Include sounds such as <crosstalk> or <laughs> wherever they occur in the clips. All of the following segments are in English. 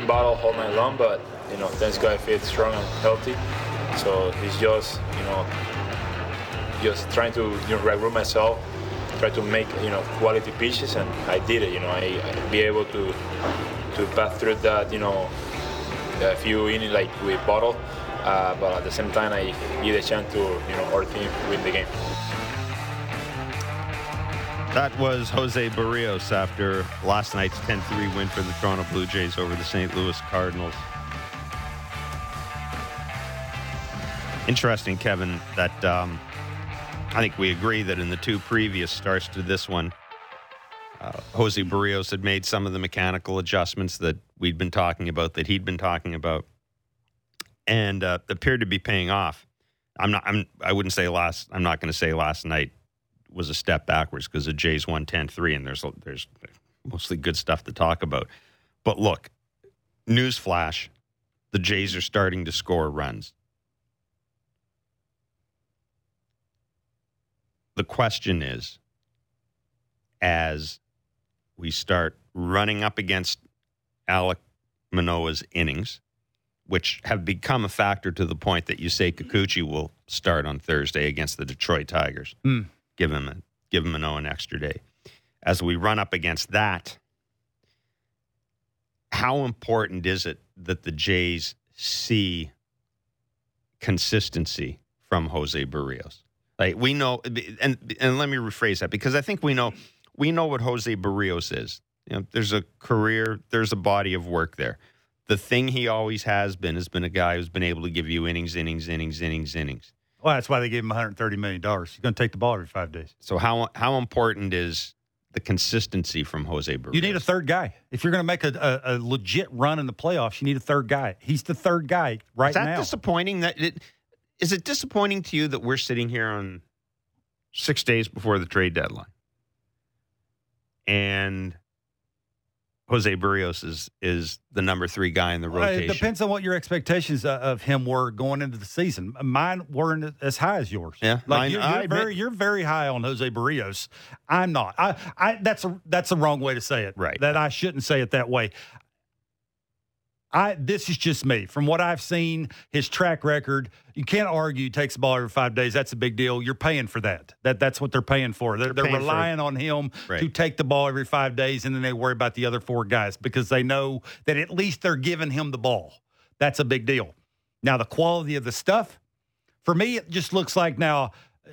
been all night long, but you know, God I feel strong and healthy. So it's just you know, just trying to you know regroup myself, try to make you know quality pitches, and I did it. You know, I, I be able to to pass through that you know a few innings like with bottle, uh, but at the same time I give a chance to you know our team win the game. That was Jose Berrios after last night's 10 3 win for the Toronto Blue Jays over the St. Louis Cardinals. Interesting, Kevin, that um, I think we agree that in the two previous starts to this one, uh, Jose Berrios had made some of the mechanical adjustments that we'd been talking about, that he'd been talking about, and uh, appeared to be paying off. I'm not. I'm. I wouldn't say last. I'm not going to say last night was a step backwards because the Jays won 10-3 and there's there's mostly good stuff to talk about. But look, newsflash, the Jays are starting to score runs. The question is as we start running up against Alek Manoah's innings, which have become a factor to the point that you say Kikuchi will start on Thursday against the Detroit Tigers. Mm. Give him a, give him Manoah an extra day. As we run up against that, how important is it that the Jays see consistency from Jose Berrios? Like we know, and and let me rephrase that because I think we know we know what Jose Berrios is. You know, there's a career, there's a body of work there. The thing he always has been has been a guy who's been able to give you innings, innings, innings, innings, innings. Well, that's why they gave him 130 million dollars. He's going to take the ball every five days. So how how important is the consistency from Jose Berrios? You need a third guy if you're going to make a, a, a, legit run in the playoffs. You need a third guy. He's the third guy right is that now. disappointing? That it, is it disappointing to you that we're sitting here on six days before the trade deadline, and Jose Berrios is is the number three guy in the Well, rotation. it depends on what your expectations uh, of him were going into the season. Mine weren't as high as yours. Yeah, like mine- you're, you're admit- very you're very high on Jose Berrios. I'm not. I, I that's a that's a wrong way to say it. Right. That I shouldn't say it that way. I this is just me. From what I've seen, his track record, you can't argue he takes the ball every five days. That's a big deal. You're paying for that. That that's what they're paying for. They're, they're, paying for- relying on him Right. to take the ball every five days, and then they worry about the other four guys because they know that at least they're giving him the ball. That's a big deal. Now the quality of the stuff, for me, it just looks like now. uh,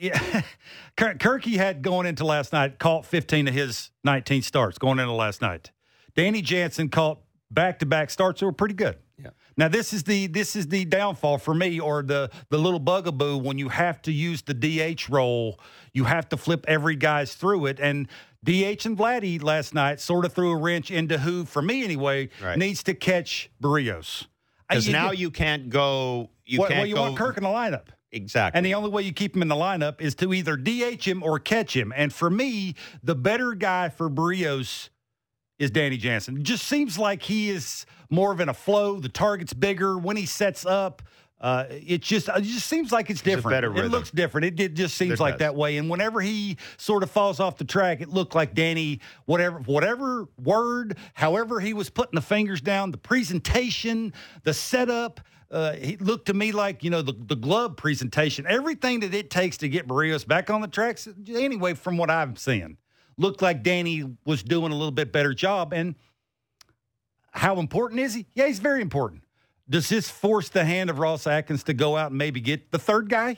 Yeah, <laughs> Kirky had going into last night caught 15 of his 19 starts going into last night. Danny Jansen caught back to back starts that were pretty good. Yeah. Now this is the this is the downfall for me, or the the little bugaboo when you have to use the DH role, you have to flip every guy's through it. And DH and Vladdy last night sort of threw a wrench into who, for me anyway, Right. needs to catch Berrios. because You- now you can't go. You well, can't well, you go want Kirk in the lineup. exactly. And the only way you keep him in the lineup is to either DH him or catch him. And for me, the better guy for Berrios is Danny Jansen. It just seems like he is more of in a flow. The target's bigger when he sets up. Uh, it just it just seems like it's different. better it looks different. It, it just seems It like does. that way. And whenever he sort of falls off the track, it looked like Danny, whatever whatever word, however he was putting the fingers down, the presentation, the setup. Uh, he looked to me like you know the, the glove presentation, everything that it takes to get Berrios back on the tracks. Anyway, from what I'm seeing, looked like Danny was doing a little bit better job. And how important is he? Yeah, he's very important. Does this force the hand of Ross Atkins to go out and maybe get the third guy?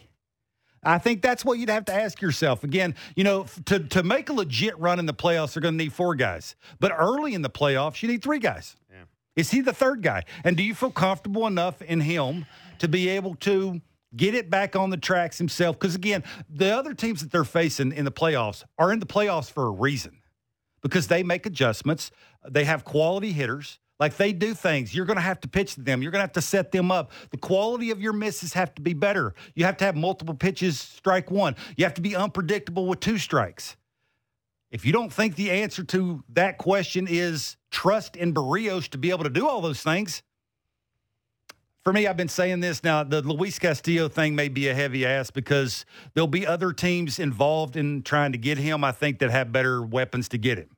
I think that's what you'd have to ask yourself. Again, you know, to, to make a legit run in the playoffs, they're going to need four guys. But early in the playoffs, you need three guys. Yeah. Is he the third guy? And do you feel comfortable enough in him to be able to get it back on the tracks himself? Because again, the other teams that they're facing in the playoffs are in the playoffs for a reason because they make adjustments. They have quality hitters. Like they do things. You're going to have to pitch to them. You're going to have to set them up. The quality of your misses have to be better. You have to have multiple pitches, strike one. You have to be unpredictable with two strikes. If you don't think the answer to that question is trust in Berrios to be able to do all those things, for me, I've been saying this now. The Luis Castillo thing may be a heavy ass because there'll be other teams involved in trying to get him. I think that have better weapons to get him.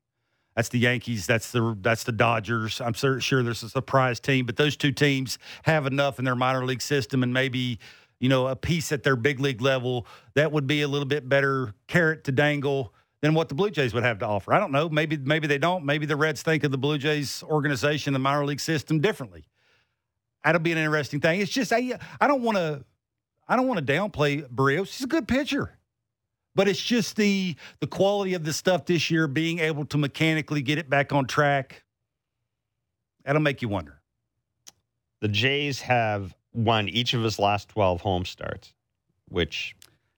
That's the Yankees. That's the that's the Dodgers. I'm sure, sure there's a surprise team, but those two teams have enough in their minor league system, and maybe you know a piece at their big league level that would be a little bit better carrot to dangle than what the Blue Jays would have to offer. I don't know. Maybe maybe they don't. Maybe the Reds think of the Blue Jays organization, the minor league system, differently. That'll be an interesting thing. It's just I I don't want to I don't want to downplay Berrios. He's a good pitcher. But it's just the the quality of the stuff this year, being able to mechanically get it back on track. That'll make you wonder. The Jays have won each of his last 12 home starts, which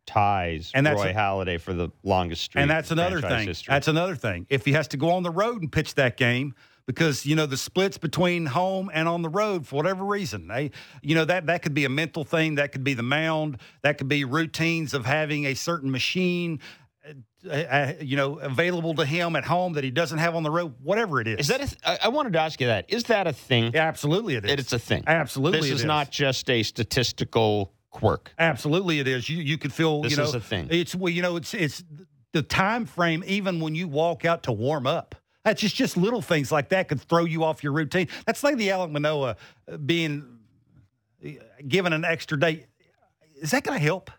ties And that's Roy a- Halladay for the longest streak. and that's another thing. history. That's another thing. If he has to go on the road and pitch that game, because you know the splits between home and on the road for whatever reason, they, you know that that could be a mental thing. That could be the mound. That could be routines of having a certain machine. Uh, uh, you know, available to him at home that he doesn't have on the road. Whatever it is, Is that a th- I I wanted to ask you that. Is that a thing? Yeah, absolutely it is. It's a thing. Absolutely, This is, is. not just a statistical quirk. Absolutely, it is. You you could feel. This you know, is a thing. It's well, you know, it's it's the time frame. Even when you walk out to warm up, that's just just little things like that could throw you off your routine. That's like the Alek Manoah uh, being uh, given an extra day. Is that going to help?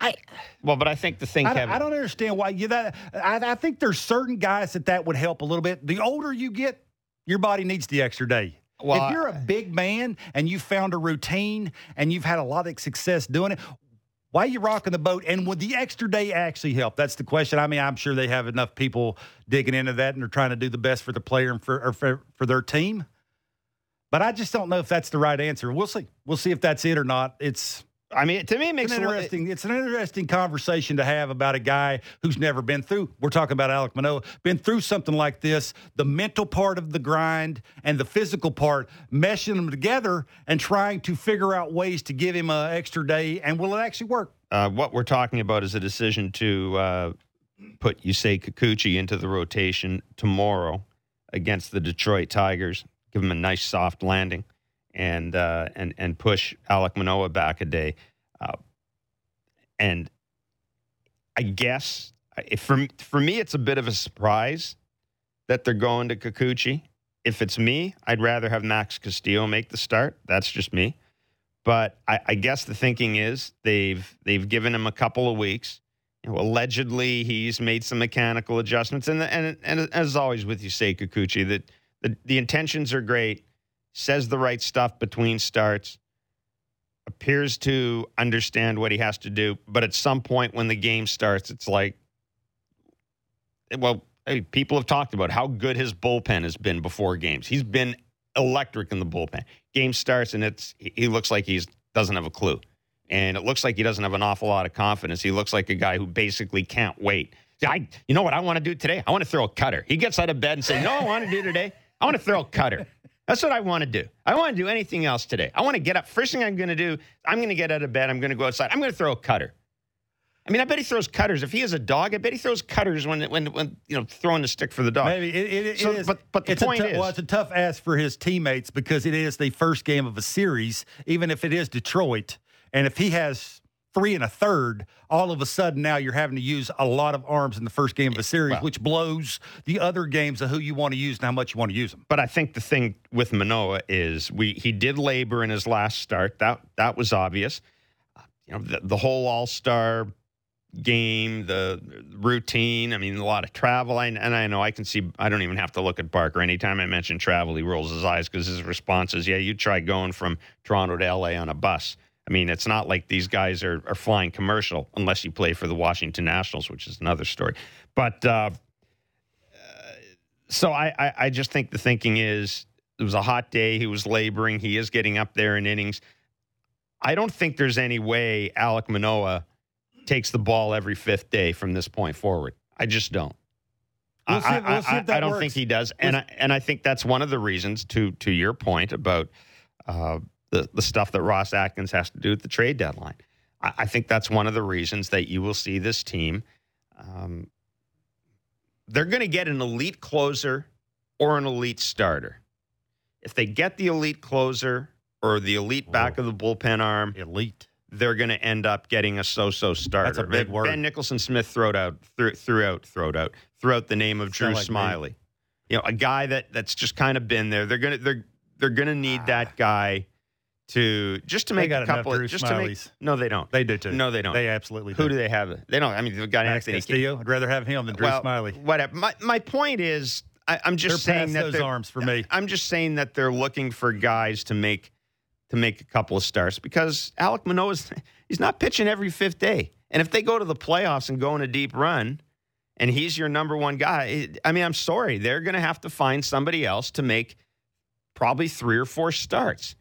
I Well, but I think the thing, I, Kevin. I don't understand why you that. I, I think there's certain guys that that would help a little bit. The older you get, your body needs the extra day. Well, if you're a big man and you found a routine and you've had a lot of success doing it, why are you rocking the boat? And would the extra day actually help? That's the question. I mean, I'm sure they have enough people digging into that and they're trying to do the best for the player and for or for, for their team. But I just don't know if that's the right answer. We'll see. We'll see if that's it or not. It's I mean, to me, it it's makes an a li- interesting. It's an interesting conversation to have about a guy who's never been through. We're talking about Alek Manoah, been through something like this. The mental part of the grind and the physical part, meshing them together and trying to figure out ways to give him an extra day. And will it actually work? uh, what we're talking about is a decision to uh, put Yusei Kikuchi into the rotation tomorrow against the Detroit Tigers. Give him a nice soft landing, and uh, and and push Alek Manoah back a day. Uh, and I guess if for for me, it's a bit of a surprise that they're going to Kikuchi. If it's me, I'd rather have Max Castillo make the start. That's just me. But I, I guess the thinking is they've they've given him a couple of weeks. You know, allegedly, he's made some mechanical adjustments, and and and as always with Yusei Kikuchi, that the, the intentions are great. Says the right stuff between starts. Appears to understand what he has to do, but at some point when the game starts, it's like, well, hey, people have talked about how good his bullpen has been before games. He's been electric in the bullpen. Game starts and it's he looks like he doesn't have a clue. And it looks like he doesn't have an awful lot of confidence. He looks like a guy who basically can't wait. I you know what I want to do today? I want to throw a cutter. He gets out of bed and says, "You know what I want to do today? I want to throw a cutter." That's what I want to do. I don't want to do anything else today. I want to get up. First thing I'm going to do, I'm going to get out of bed. I'm going to go outside. I'm going to throw a cutter. I mean, I bet he throws cutters. If he has a dog, I bet he throws cutters when when when you know throwing the stick for the dog. Maybe it, it, it So, is. but- but the it's point a is- well, it's a tough ask for his teammates because it is the first game of a series. Even if it is Detroit, and if he has three and a third, all of a sudden now you're having to use a lot of arms in the first game of a series, Well- which blows the other games of who you want to use and how much you want to use them. But I think the thing with Manoah is we he did labor in his last start. That that was obvious. You know, the, the whole All Star game, the routine. I mean, a lot of travel. I, and I know I can see. I don't even have to look at Barker. Anytime I mention travel, he rolls his eyes because his response is, "Yeah, you try going from Toronto to LA on a bus." I mean, it's not like these guys are, are flying commercial unless you play for the Washington Nationals, which is another story. But uh, so I, I, I just think the thinking is it was a hot day. He was laboring. He is getting up there in innings. I don't think there's any way Alek Manoah takes the ball every fifth day from this point forward. I just don't. We'll see I, we'll see I- I don't works. think he does, and I, and I think that's one of the reasons to to your point about uh, the the stuff that Ross Atkins has to do at the trade deadline. I, I think that's one of the reasons that you will see this team. Um, they're going to get an elite closer or an elite starter. If they get the elite closer or the elite back of the bullpen arm, Elite. they're going to end up getting a so-so starter. That's a big ben, word. Ben Nicholson Smith threw out threw, threw out out threw out the name of Drew like me. Smyly. You know, a guy that that's just kind of been there. They're gonna they're they're gonna need Ah. that guy to just to make a couple of just to make. No, they don't. They do too. No, they don't. They absolutely do. Who do they have? They don't. I mean, they've got Max Anthony Castillo. I'd rather have him than Drew well, Smyly. Whatever. My my point is, I, I'm just They're saying past that those they're- arms for me. I'm just saying that they're looking for guys to make to make a couple of starts because Alek Manoah's he's not pitching every fifth day, and if they go to the playoffs and go on a deep run, and he's your number one guy, I mean, I'm sorry, they're going to have to find somebody else to make probably three or four starts.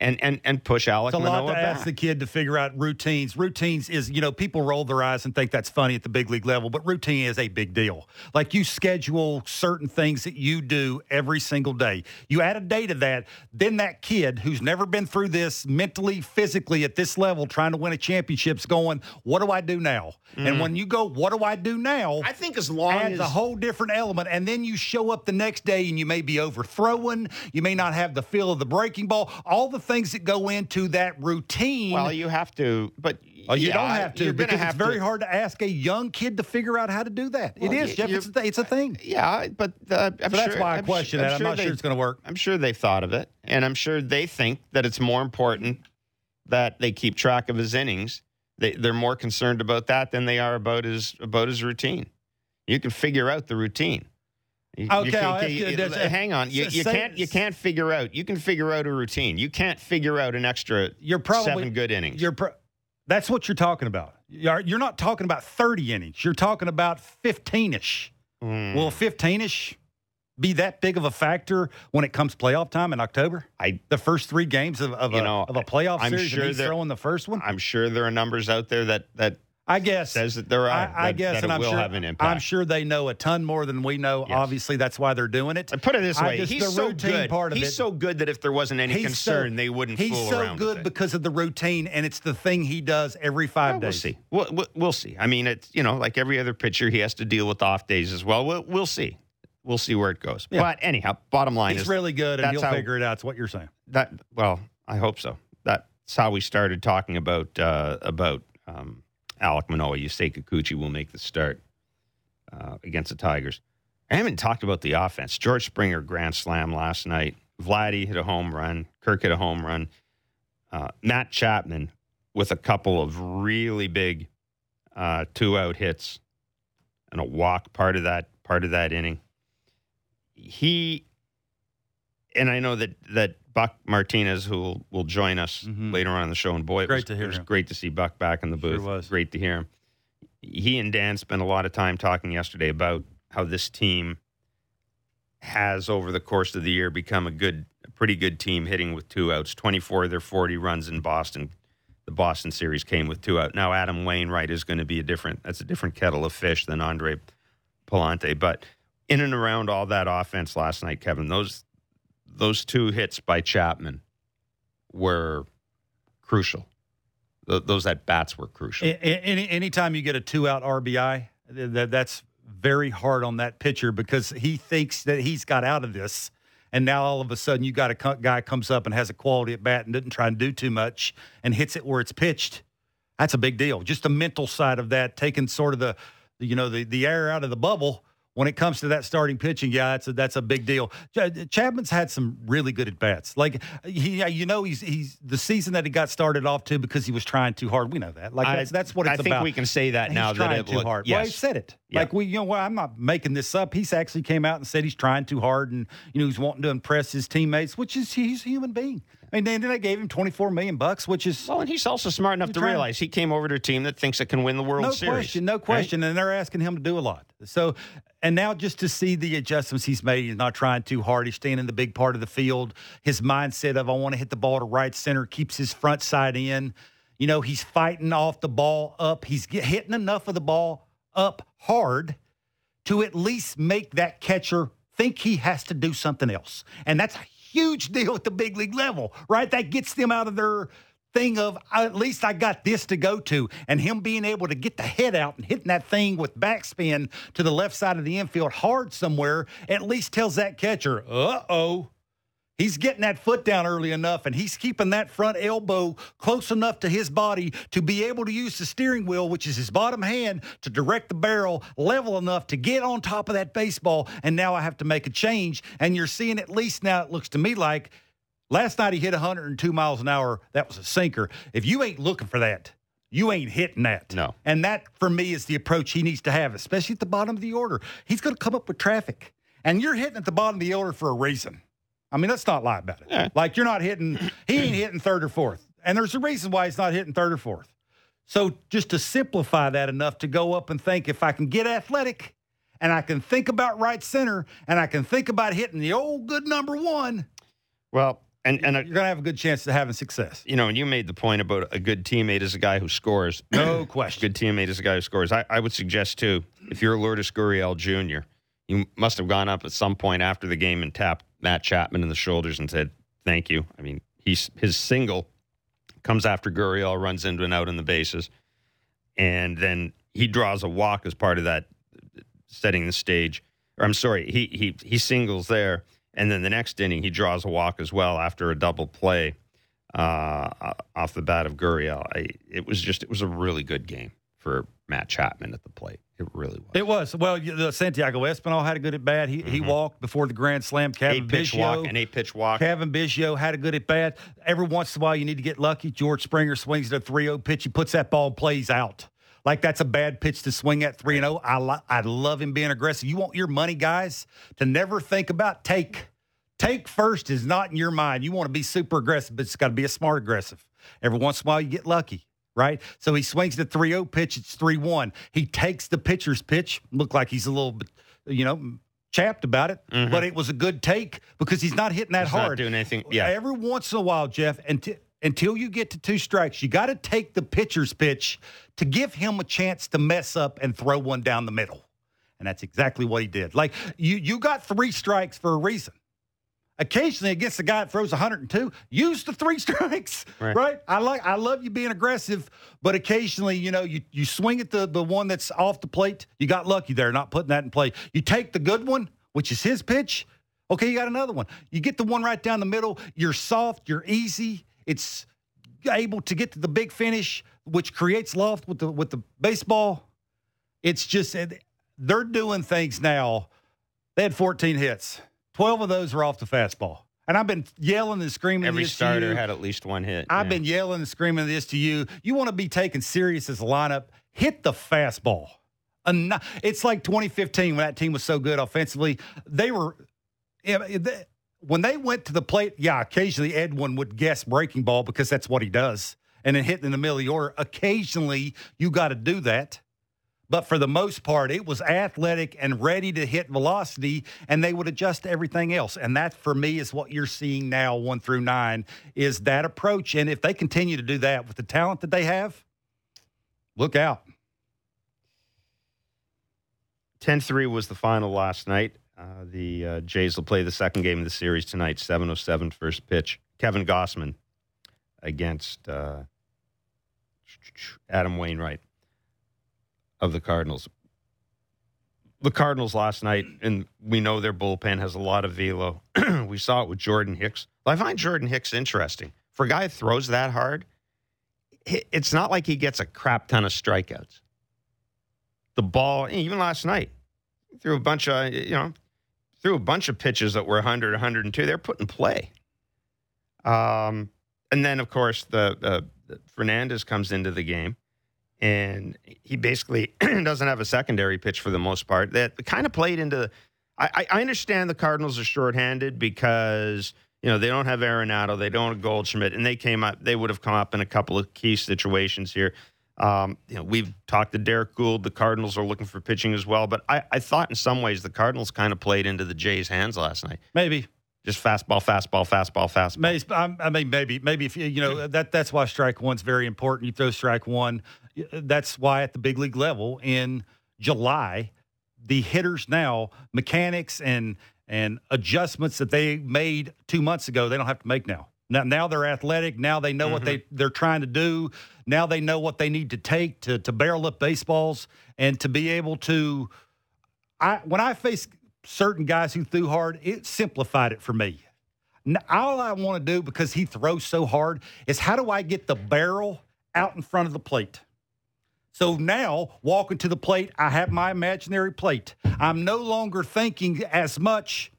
And, and, and push Alek It's a lot to back. ask the kid to figure out routines. Routines is, you know, people roll their eyes and think that's funny at the big league level, but routine is a big deal. Like you schedule certain things that you do every single day. You add a day to that, then that kid who's never been through this mentally, physically at this level, trying to win a championship's going, what do I do now? And when you go, what do I do now? Mm-hmm. I think as long adds as a whole different element. And then you show up the next day and you may be overthrowing. You may not have the feel of the breaking ball. All the things that go into that routine. well, you have to, but Oh, you yeah, don't have to because it's very to- hard to ask a young kid to figure out how to do that. Well, it is, Jeff. It's a, th- it's a thing. Yeah, but uh, I'm So that's sure- why I I'm question su- that. I'm not they- sure it's going to work. I'm sure they've thought of it, and I'm sure they think that it's more important that they keep track of his innings. They, they're more concerned about that than they are about his about his routine. You can figure out the routine. You- you Okay, can- I'll ask you- you hang on. You, <laughs> you say- can't you can't figure out. You can figure out a routine. You can't figure out an extra You're probably seven good innings. You're pro- that's what you're talking about. You're, you're not talking about 30 innings. You're talking about 15 ish. Mm, Will 15 ish be that big of a factor when it comes playoff time in October? I The first three games of, of, You a, know, of a playoff I'm series, sure and he's throwing the first one. I'm sure there are numbers out there that that I guess says that there are. I, I that- guess, that and I'm will sure have an impact. I'm sure they know a ton more than we know. Yes. Obviously, that's why they're doing it. I put it this way: just- he's the so good. part of he's it- so good that if there wasn't any concern, so- they wouldn't He's fool so around. good because of the routine, and it's the thing he does every five Well, we'll days. see. We'll, we'll, we'll see. I mean, it's you know, like every other pitcher, he has to deal with off days as well. We'll, we'll see. We'll see where it goes. Yeah. But anyhow, bottom line He's is really good, and he'll how- figure it out. It's what you're saying. that. Well, I hope so. That's how we started talking about uh, about um, Alek Manoah. Yusei Kikuchi will make the start uh, against the Tigers. I haven't talked about the offense. George Springer grand slam last night. Vladdy hit a home run. Kirk hit a home run. Uh, Matt Chapman with a couple of really big uh, two out hits and a walk part of that part of that inning. He and I know that that Buck Martinez, who will, will join us Mhm. later on in the show, and boy, it Great was, to hear it was him. great to see Buck back in the Sure booth. was. Great to hear him. He and Dan spent a lot of time talking yesterday about how this team has, over the course of the year, become a good, a pretty good team, hitting with two outs. Twenty-four of their forty runs in Boston. The Boston series came with two out. Now Adam Wainwright is going to be a different. That's a different kettle of fish than Andre Pallante. But in and around all that offense last night, Kevin, those those two hits by Chapman were crucial. Th- those at bats were crucial. Any anytime you get a two out RBI, th- that that's very hard on that pitcher because he thinks that he's got out of this, and now all of a sudden you got a guy comes up and has a quality at bat and doesn't try and do too much and hits it where it's pitched. That's a big deal. Just the mental side of that, taking sort of the you know the the air out of the bubble. When it comes to that starting pitching, yeah, that's a, that's a big deal. Chapman's had some really good at bats. Like he, you know, he's he's the season that he got started off to because he was trying too hard. We know that. Like I- that's that's what it's I think about. we can say that He's now that it too look- hard. Yes. Well, he said it. Yeah. Like we, you know, well, I'm not making this up. He's actually came out and said he's trying too hard, and you know he's wanting to impress his teammates, which is he's a human being. I mean, then they gave him 24 million bucks, which is Well, and he's also smart enough to trying- realize he came over to a team that thinks it can win the World no Series. No question, no right? question, and they're asking him to do a lot. So, and now just to see the adjustments he's made, he's not trying too hard. He's staying in the big part of the field. His mindset of I want to hit the ball to right center keeps his front side in. You know, he's fighting off the ball up. He's get, hitting enough of the ball up hard to at least make that catcher think he has to do something else. And that's a huge deal at the big league level, right? That gets them out of their thing of at least I got this to go to. And him being able to get the head out and hitting that thing with backspin to the left side of the infield hard somewhere at least tells that catcher, uh oh. He's getting that foot down early enough and he's keeping that front elbow close enough to his body to be able to use the steering wheel, which is his bottom hand, to direct the barrel level enough to get on top of that baseball. And now I have to make a change. And you're seeing at least now it looks to me like last night he hit 102 miles an hour. That was a sinker. If you ain't looking for that, you ain't hitting that. No. And that, for me, is the approach he needs to have, especially at the bottom of the order. He's going to come up with traffic. And you're hitting at the bottom of the order for a reason. I mean, let's not lie about it. Yeah. Like you're not hitting, he ain't hitting third or fourth. And there's a reason why he's not hitting third or fourth. So just to simplify that enough to go up and think if I can get athletic and I can think about right center and I can think about hitting the old good number one, Well, and and you're going to have a good chance of having success. you know, and you made the point about a good teammate is a guy who scores. <clears throat> No question. good teammate is a guy who scores. I, I would suggest too, if you're Lourdes Gurriel Jr., you must have gone up at some point after the game and tapped Matt Chapman in the shoulders and said, "Thank you." I mean, he's his single comes after Gurriel runs into and out in the bases, and then he draws a walk as part of that setting the stage. Or I'm sorry, he he he singles there, and then the next inning he draws a walk as well after a double play uh, off the bat of Gurriel. I, it was just it was a really good game for Matt Chapman at the plate. It really was. It was. Well, the Santiago Espinal had a good at bat. He, he walked before the grand slam. Kevin eight pitch Biggio, walk, an eight pitch walk. Cavan Biggio had a good at bat. Every once in a while, you need to get lucky. George Springer swings at a 3 0 pitch. He puts that ball, plays out. Like that's a bad pitch to swing at 3 and 0. I, li- I love him being aggressive. You want your money, guys, to never think about take. Take first is not in your mind. You want to be super aggressive, but it's got to be a smart aggressive. Every once in a while, you get lucky, right? So he swings the 3 0 pitch. It's 3 1. He takes the pitcher's pitch. Look like he's a little bit, you know, chapped about it, mm-hmm. but it was a good take because he's not hitting that He's not hard. doing anything- yeah. Every once in a while, Jeff, until, until you get to two strikes, you got to take the pitcher's pitch to give him a chance to mess up and throw one down the middle. And that's exactly what he did. Like you, you got three strikes for a reason. Occasionally, against the guy that throws 102, use the three <laughs> strikes. Right. Right. I like. I love you being aggressive, but occasionally, you know, you you swing at the the one that's off the plate. You got lucky there, not putting that in play. You take the good one, which is his pitch. Okay, you got another one. You get the one right down the middle. You're soft. You're easy. It's able to get to the big finish, which creates loft with the with the baseball. It's just they're doing things now. They had 14 hits. 12 of those were off the fastball. And I've been yelling and screaming Every this to starter had at least one hit. I've yeah. been yelling and screaming this to you. You want to be taken serious as a lineup, hit the fastball. It's like 2015 when that team was so good offensively. They were, when they went to the plate, yeah, occasionally Edwin would guess breaking ball because that's what he does. And then hitting in the middle of the order. Occasionally, you got to do that. But for the most part, it was athletic and ready to hit velocity, and they would adjust to everything else. And that, for me, is what you're seeing now, one through nine, is that approach. And if they continue to do that with the talent that they have, look out. 10 3 was the final last night. Uh, the uh, Jays will play the second game of the series tonight, 7.07 first pitch. Kevin Gausman against uh, Adam Wainwright of the Cardinals. The Cardinals last night, and we know their bullpen has a lot of velo. <clears throat> we saw it with Jordan Hicks. I find Jordan Hicks interesting. For a guy that throws that hard, it's not like he gets a crap ton of strikeouts the ball, even last night, threw a bunch of, you know, threw a bunch of pitches that were 100, 102. They're put in play. Um, and then, of course, the, uh, Fernandez comes into the game, and he basically <clears throat> doesn't have a secondary pitch for the most part. That kind of played into. I, I- I understand the Cardinals are shorthanded because you know they don't have Arenado, they don't have Goldschmidt, and they came up. They would have come up in a couple of key situations here. Um, you know, we've talked to Derrick Goold. The Cardinals are looking for pitching as well, but I, I thought in some ways the Cardinals kind of played into the Jays' hands last night. Maybe. Just fastball, fastball, fastball, fastball. Maybe, I'm- mean, maybe, maybe if you, you know that that's why strike one's very important. You throw strike one. That's why at the big league level in July, the hitters now mechanics and and adjustments that they made two months ago, they don't have to make now. Now, now they're athletic. Now they know what they mm-hmm. they're trying to do. Now they know what they need to take to to barrel up baseballs and to be able to. I when I face certain guys who threw hard, it simplified it for me. Now, All I want to do because he throws so hard is how do I get the barrel out in front of the plate? So now, walking to the plate, I have my imaginary plate. I'm no longer thinking as much.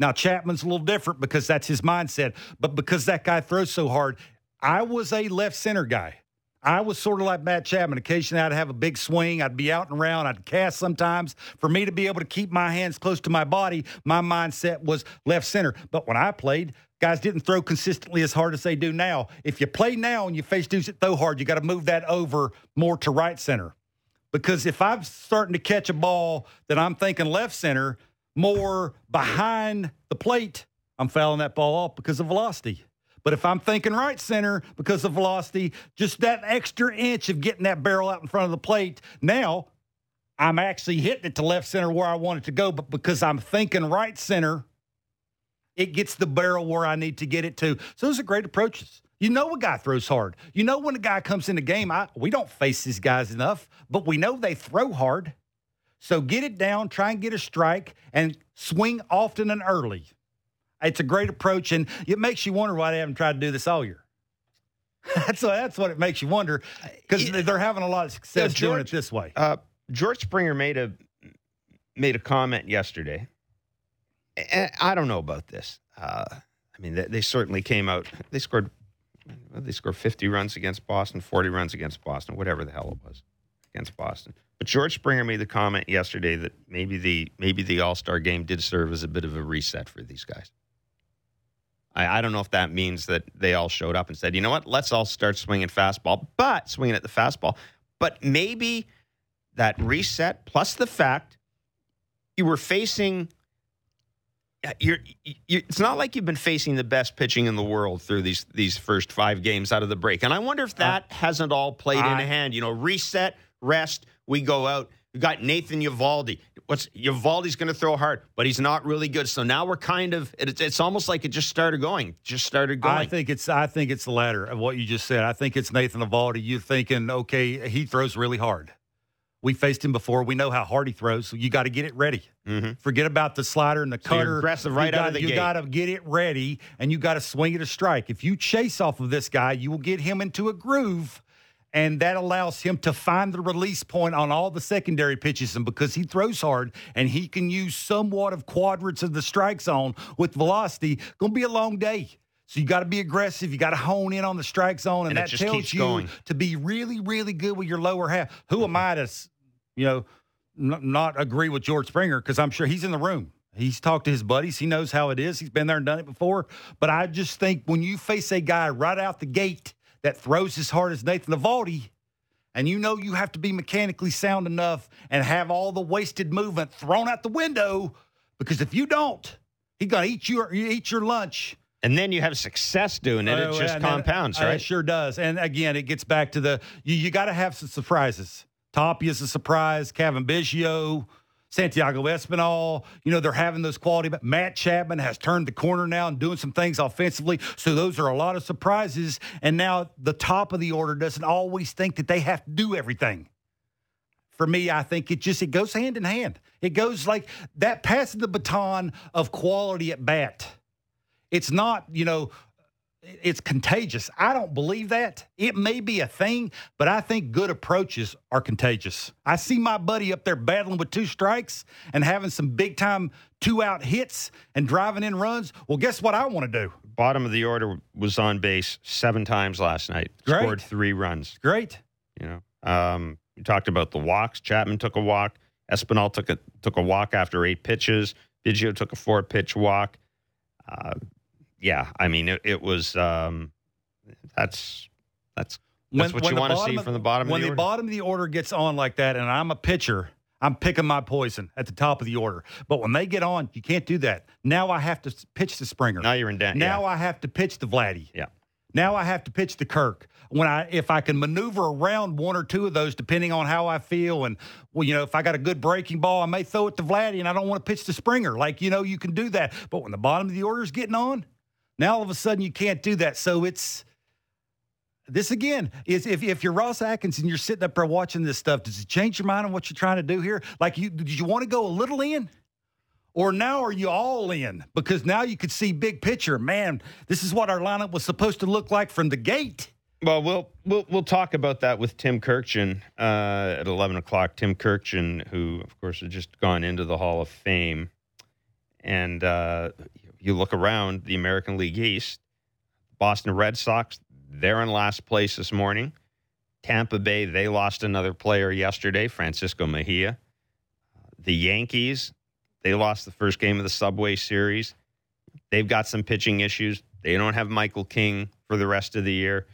Now, Chapman's a little different because that's his mindset, but because that guy throws so hard, I was a left center guy. I was sort of like Matt Chapman. Occasionally, I'd have a big swing. I'd be out and around. I'd cast sometimes. For me to be able to keep my hands close to my body, my mindset was left center. But when I played, guys didn't throw consistently as hard as they do now. If you play now and you face dudes that throw hard, you got to move that over more to right center. Because if I'm starting to catch a ball that I'm thinking left center, more behind the plate, I'm fouling that ball off because of velocity. But if I'm thinking right center because of velocity, just that extra inch of getting that barrel out in front of the plate, now I'm actually hitting it to left center where I want it to go. But because I'm thinking right center, it gets the barrel where I need to get it to. So those are great approaches. You know a guy throws hard. You know when a guy comes in the game, I, we don't face these guys enough, but we know they throw hard. So get it down, try and get a strike, and swing often and early. It's a great approach, and it makes you wonder why they haven't tried to do this all year. <laughs> that's what, that's what it makes you wonder because they're having a lot of success George, doing it this way. Uh, George Springer made a made a comment yesterday. I don't know about this. Uh, I mean, they, they, certainly came out. They scored. They scored 50 runs against Boston, 40 runs against Boston, whatever the hell it was against Boston. But George Springer made the comment yesterday that maybe the maybe the All Star game did serve as a bit of a reset for these guys. I, I, don't know if that means that they all showed up and said, you know what, let's all start swinging fastball, but swinging at the fastball. But maybe that reset plus the fact you were facing. You're, you're, it's not like you've been facing the best pitching in the world through these these first five games out of the break, and I wonder if that uh, hasn't all played I, in a hand. You know, reset, rest, we go out. We got Nathan Eovaldi. What's Eovaldi's going to throw hard, but he's not really good. So now we're kind of it's, it's almost like it just started going, just started going. I think it's I think it's the latter of what you just said. I think it's Nathan Eovaldi. You're thinking, okay, he throws really hard. We faced him before. We know how hard he throws. So you got to get it ready. Mm-hmm. Forget about the slider and the so cutter. aggressive right got, out of the you. You got to get it ready, and you got to swing it a strike. If you chase off of this guy, you will get him into a groove and that allows him to find the release point on all the secondary pitches. And because he throws hard and he can use somewhat of quadrants of the strike zone with velocity, going to be a long day. So you got to be aggressive. You got to hone in on the strike zone, and, and that tells you going. to be really, really good with your lower half. Who am I to, you know, n- not agree with George Springer because I'm sure he's in the room. He's talked to his buddies. He knows how it is. He's been there and done it before. But I just think when you face a guy right out the gate that throws as hard as Nathan Eovaldi, and you know you have to be mechanically sound enough and have all the wasted movement thrown out the window because if you don't, he's gonna eat your eat your lunch. And then you have success doing it. Oh, uh, it just compounds, then, right? It sure does. And again, it gets back to the you, you got to have some surprises. Tapia's a surprise. Cavan Biggio, Santiago Espinal. You know, they're having those quality. But Matt Chapman has turned the corner now and doing some things offensively. So those are a lot of surprises. And now the top of the order doesn't always think that they have to do everything. For me, I think it just it goes hand in hand. It goes like that passing the baton of quality at bat. It's not, you know, it's contagious. I don't believe that. It may be a thing, but I think good approaches are contagious. I see my buddy up there battling with two strikes and having some big time two out hits and driving in runs. Well, guess what I want to do? Bottom of the order was on base seven times last night. Great. Scored three runs. Great. You know, um, you talked about the walks. Chapman took a walk. Espinal took a took a walk after eight pitches. Biggio took a four pitch walk. Uh, yeah, I mean, it, it was um, that's that's that's when, what when you want to see of, from the bottom. When the, the bottom of the order gets on like that, and I'm a pitcher, I'm picking my poison at the top of the order. But when they get on, you can't do that. Now I have to pitch the Springer. Now you're in debt. Now yeah. I have to pitch the Vladdy. Yeah. Now I have to pitch the Kirk. When I if I can maneuver around one or two of those, depending on how I feel, and well, you know, if I got a good breaking ball, I may throw it to Vladdy, and I don't want to pitch the Springer. Like you know, you can do that. But when the bottom of the order is getting on, now all of a sudden you can't do that. So it's this again is if, if you're Ross Atkins and you're sitting up there watching this stuff, does it change your mind on what you're trying to do here? Like you did you want to go a little in? Or now are you all in? Because now you could see big picture. Man, this is what our lineup was supposed to look like from the gate. Well, we'll we'll we'll talk about that with Tim Kurkjian uh, at eleven o'clock. Tim Kurkjian, who of course has just gone into the Hall of Fame, and uh, you look around the American League East, Boston Red Sox, they're in last place this morning. Tampa Bay, they lost another player yesterday, Francisco Mejia. The Yankees, they lost the first game of the Subway Series. They've got some pitching issues. They don't have Michael King for the rest of the year.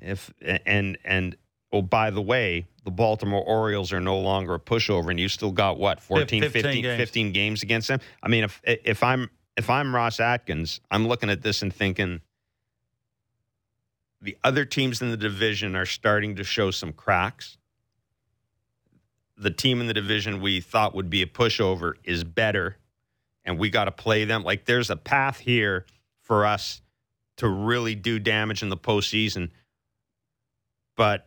If and and oh by the way, the Baltimore Orioles are no longer a pushover and you still got what 14 15 15 games. 15 games against them. I mean if if I'm if I'm Ross Atkins, I'm looking at this and thinking the other teams in the division are starting to show some cracks. The team in the division we thought would be a pushover is better, and we got to play them. Like there's a path here for us to really do damage in the postseason. But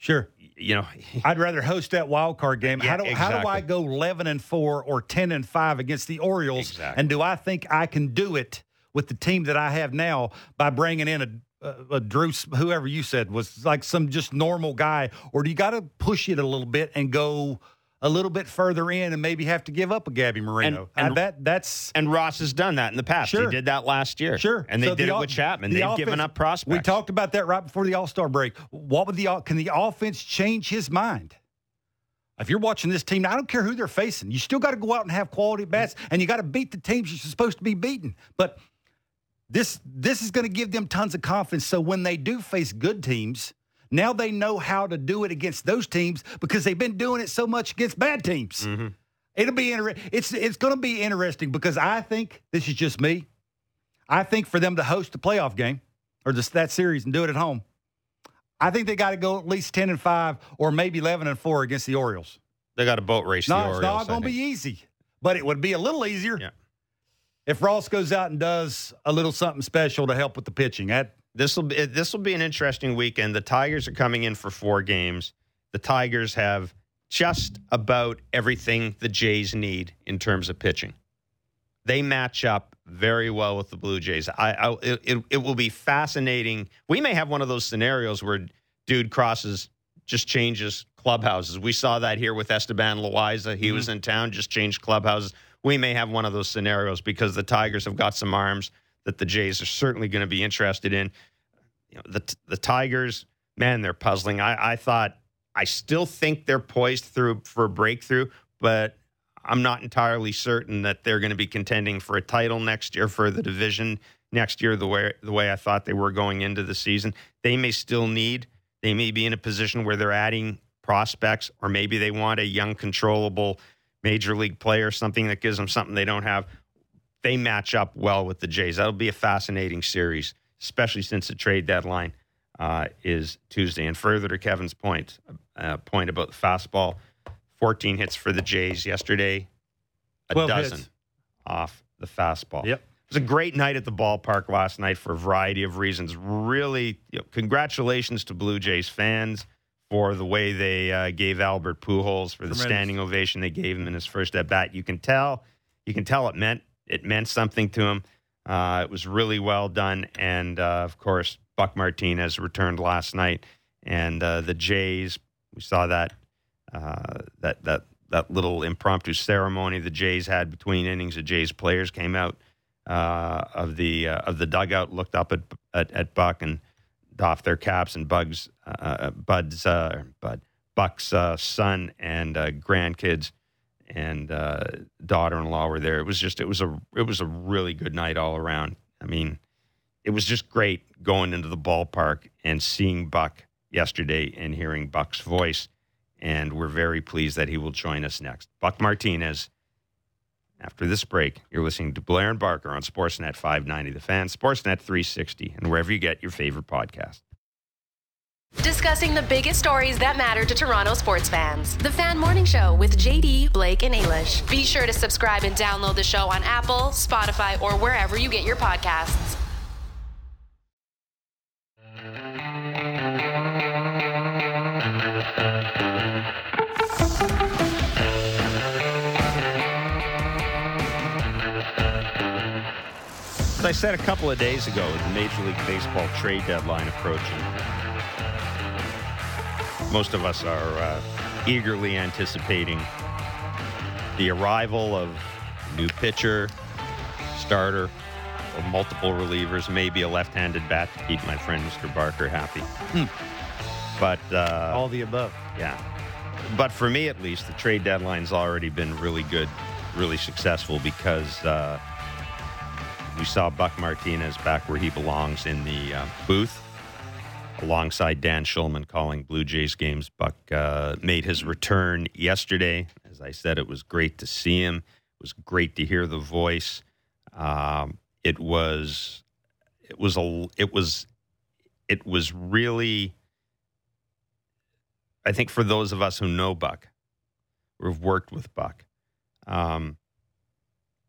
Sure. You know, <laughs> I'd rather host that wild card game. Yeah, how, do, how do I go 11 and 4 or 10 and 5 against the Orioles? Exactly. And do I think I can do it with the team that I have now by bringing in a, a, a Drew, whoever you said was like some just normal guy? Or do you got to push it a little bit and go a little bit further in and maybe have to give up a Gabby Moreno. And- and- Uh, that That's. and Ross has done that in the past. Sure. He did that last year. Sure, and they So did the it with Chapman. the They've given up prospects. We talked about that right before the All Star break. What would the can the offense change his mind? If you're watching this team, I don't care who they're facing. You still got to go out and have quality bats, and you got to beat the teams you're supposed to be beating. But this this is going to give them tons of confidence. So when they do face good teams, now they know how to do it against those teams because they've been doing it so much against bad teams. Mm-hmm. It'll be inter- it's it's going to be interesting because I think this is just me. I think for them to host the playoff game or just that series and do it at home, I think they got to go at least ten and five or maybe eleven and four against the Orioles. They got a boat race. the No, Orioles, it's not going to be easy, but it would be a little easier Yeah. if Ross goes out and does a little something special to help with the pitching. That This will be this will be an interesting weekend. The Tigers are coming in for four games. The Tigers have just about everything the Jays need in terms of pitching. They match up very well with the Blue Jays. I, I it, it, will be fascinating. We may have one of those scenarios where dude crosses just changes clubhouses. We saw that here with Esteban Loaiza. He mm-hmm. was in town, just changed clubhouses. We may have one of those scenarios because the Tigers have got some arms that the Jays are certainly going to be interested in. You know, the the Tigers, man, they're puzzling. I, I thought I still think they're poised through for a breakthrough, but I'm not entirely certain that they're going to be contending for a title next year for the division next year the way the way I thought they were going into the season. They may still need they may be in a position where they're adding prospects or maybe they want a young controllable major league player something that gives them something they don't have. They match up well with the Jays. That'll be a fascinating series, especially since the trade deadline uh, is Tuesday. And further to Kevin's point, uh, point about the fastball, 14 hits for the Jays yesterday, a dozen hits. off the fastball. Yep. It was a great night at the ballpark last night for a variety of reasons. Really, you know, congratulations to Blue Jays fans for the way they uh, gave Albert Pujols for the Tremendous. standing ovation they gave him in his first at bat. You can tell, you can tell it meant it meant something to him. Uh, it was really well done, and uh, of course, Buck Martinez returned last night, and uh, the Jays. We saw that uh, that that that little impromptu ceremony the Jays had between innings. The Jays players came out uh, of the uh, of the dugout, looked up at at, at Buck and doffed their caps. And Bugs, Bud's, Bud, Buck's son and grandkids and uh, daughter-in-law were there. It was just it was a it was a really good night all around. I mean, it was just great going into the ballpark and seeing Buck yesterday and hearing Buck's voice. And we're very pleased that he will join us next. Buck Martinez. After this break, you're listening to Blair and Barker on Sportsnet 590, The Fan, Sportsnet 360, and wherever you get your favorite podcast. Discussing the biggest stories that matter to Toronto sports fans. The Fan Morning Show with JD, Blake, and Ailish. Be sure to subscribe and download the show on Apple, Spotify, or wherever you get your podcasts. As I said a couple of days ago, the Major League Baseball trade deadline approaching most of us are uh, eagerly anticipating the arrival of new pitcher, starter, or multiple relievers, maybe a left-handed bat to keep my friend Mr. Barker happy. But uh, All the above. yeah. But for me, at least, the trade deadline's already been really good, really successful because uh, we saw Buck Martinez back where he belongs in the uh, booth alongside Dan Shulman calling Blue Jays games. Buck uh, made his return yesterday. As I said, it was great to see him. It was great to hear the voice. Um, it was, it was a, it was, it was really. I think for those of us who know Buck, or have worked with Buck, um,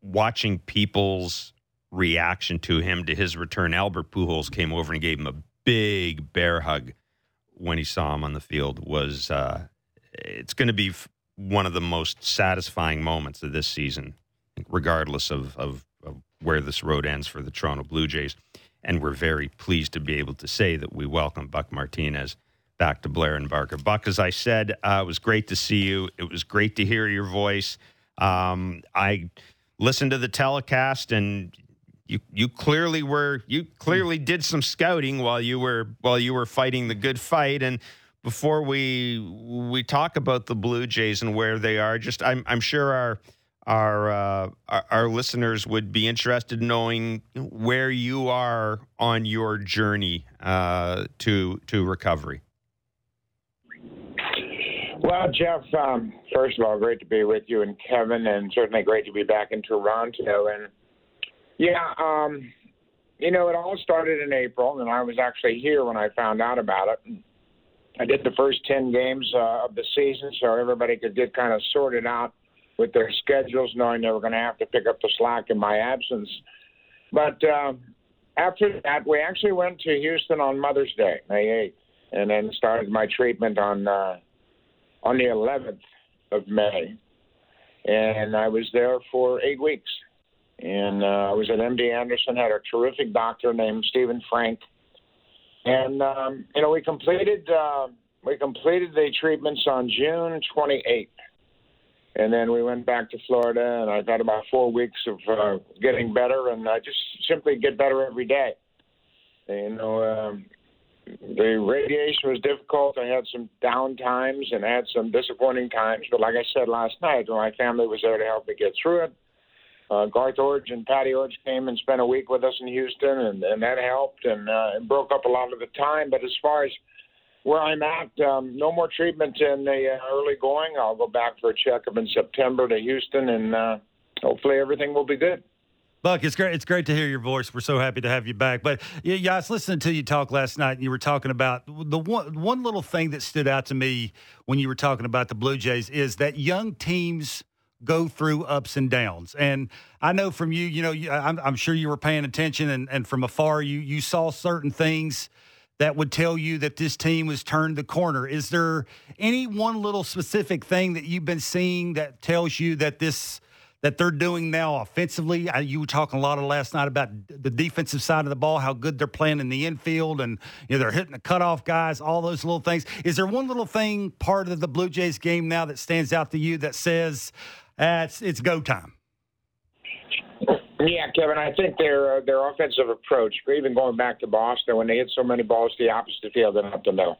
watching people's reaction to him to his return, Albert Pujols came over and gave him a big bear hug when he saw him on the field. Was uh, it's going to be one of the most satisfying moments of this season, regardless of, of, of where this road ends for the Toronto Blue Jays. And we're very pleased to be able to say that we welcome Buck Martinez back to Blair and Barker. Buck, as I said, uh, it was great to see you. It was great to hear your voice. Um, I listened to the telecast, and you you clearly were you clearly did some scouting while you were while you were fighting the good fight. And before we we talk about the Blue Jays and where they are, just I'm I'm sure our our, uh, our listeners would be interested in knowing where you are on your journey uh, to to recovery. Well, Jeff, um, first of all, great to be with you and Kevin, and certainly great to be back in Toronto. And yeah, um, you know, it all started in April, and I was actually here when I found out about it. I did the first 10 games uh, of the season so everybody could get kind of sorted out with their schedules, knowing they were going to have to pick up the slack in my absence. But uh, after that, we actually went to Houston on Mother's Day, May 8th, and then started my treatment on. Uh, on the 11th of May, and I was there for eight weeks. And uh, I was at MD Anderson, had a terrific doctor named Stephen Frank, and um, you know we completed uh, we completed the treatments on June 28th, and then we went back to Florida, and I've had about four weeks of uh, getting better, and I just simply get better every day. You know. Um, the radiation was difficult. I had some down times and had some disappointing times. But like I said last night, my family was there to help me get through it. Uh, Garth Iorg and Patty Iorg came and spent a week with us in Houston, and, and that helped and uh, broke up a lot of the time. But as far as where I'm at, um, no more treatment in the uh, early going. I'll go back for a checkup in September to Houston, and uh, hopefully everything will be good. Buck, it's great. It's great to hear your voice. We're so happy to have you back. But yeah, yeah, I was listening to you talk last night, and you were talking about the one one little thing that stood out to me when you were talking about the Blue Jays is that young teams go through ups and downs. And I know from you, you know, I'm, I'm sure you were paying attention, and, and from afar, you you saw certain things that would tell you that this team has turned the corner. Is there any one little specific thing that you've been seeing that tells you that this that they're doing now offensively. You were talking a lot of last night about the defensive side of the ball, how good they're playing in the infield, and you know they're hitting the cutoff guys, all those little things. Is there one little thing part of the Blue Jays game now that stands out to you that says uh, it's go time? Yeah, Kevin, I think their uh, their offensive approach, even going back to Boston, when they hit so many balls to the opposite field, and up the middle.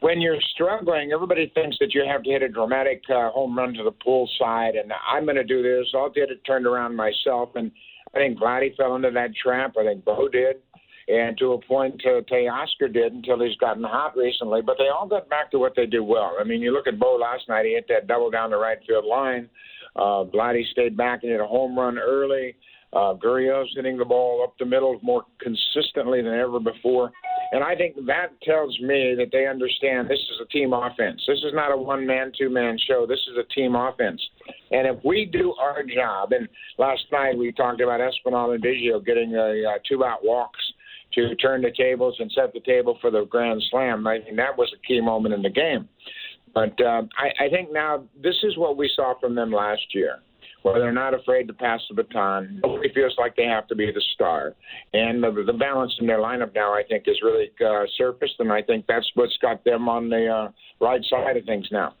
when you're struggling, everybody thinks that you have to hit a dramatic uh, home run to the pool side, and I'm going to do this. I'll get it turned around myself. And I think Vladdy fell into that trap. I think Bo did, and to a point, uh, Teoscar did until he's gotten hot recently. But they all got back to what they do well. I mean, you look at Bo last night; he hit that double down the right field line. Uh, Vladdy stayed back and hit a home run early. Uh, Gurriel's hitting the ball up the middle more consistently than ever before. And I think that tells me that they understand this is a team offense. This is not a one man, two man show. This is a team offense. And if we do our job, and last night we talked about Espinal and Biggio getting uh, two out walks to turn the tables and set the table for the grand slam. I think that was a key moment in the game. But uh, I, I think now this is what we saw from them last year. where they're not afraid to pass the baton. Nobody feels like they have to be the star. And the, the balance in their lineup now, I think, is really uh, surfaced, and I think that's what's got them on the uh, right side of things now.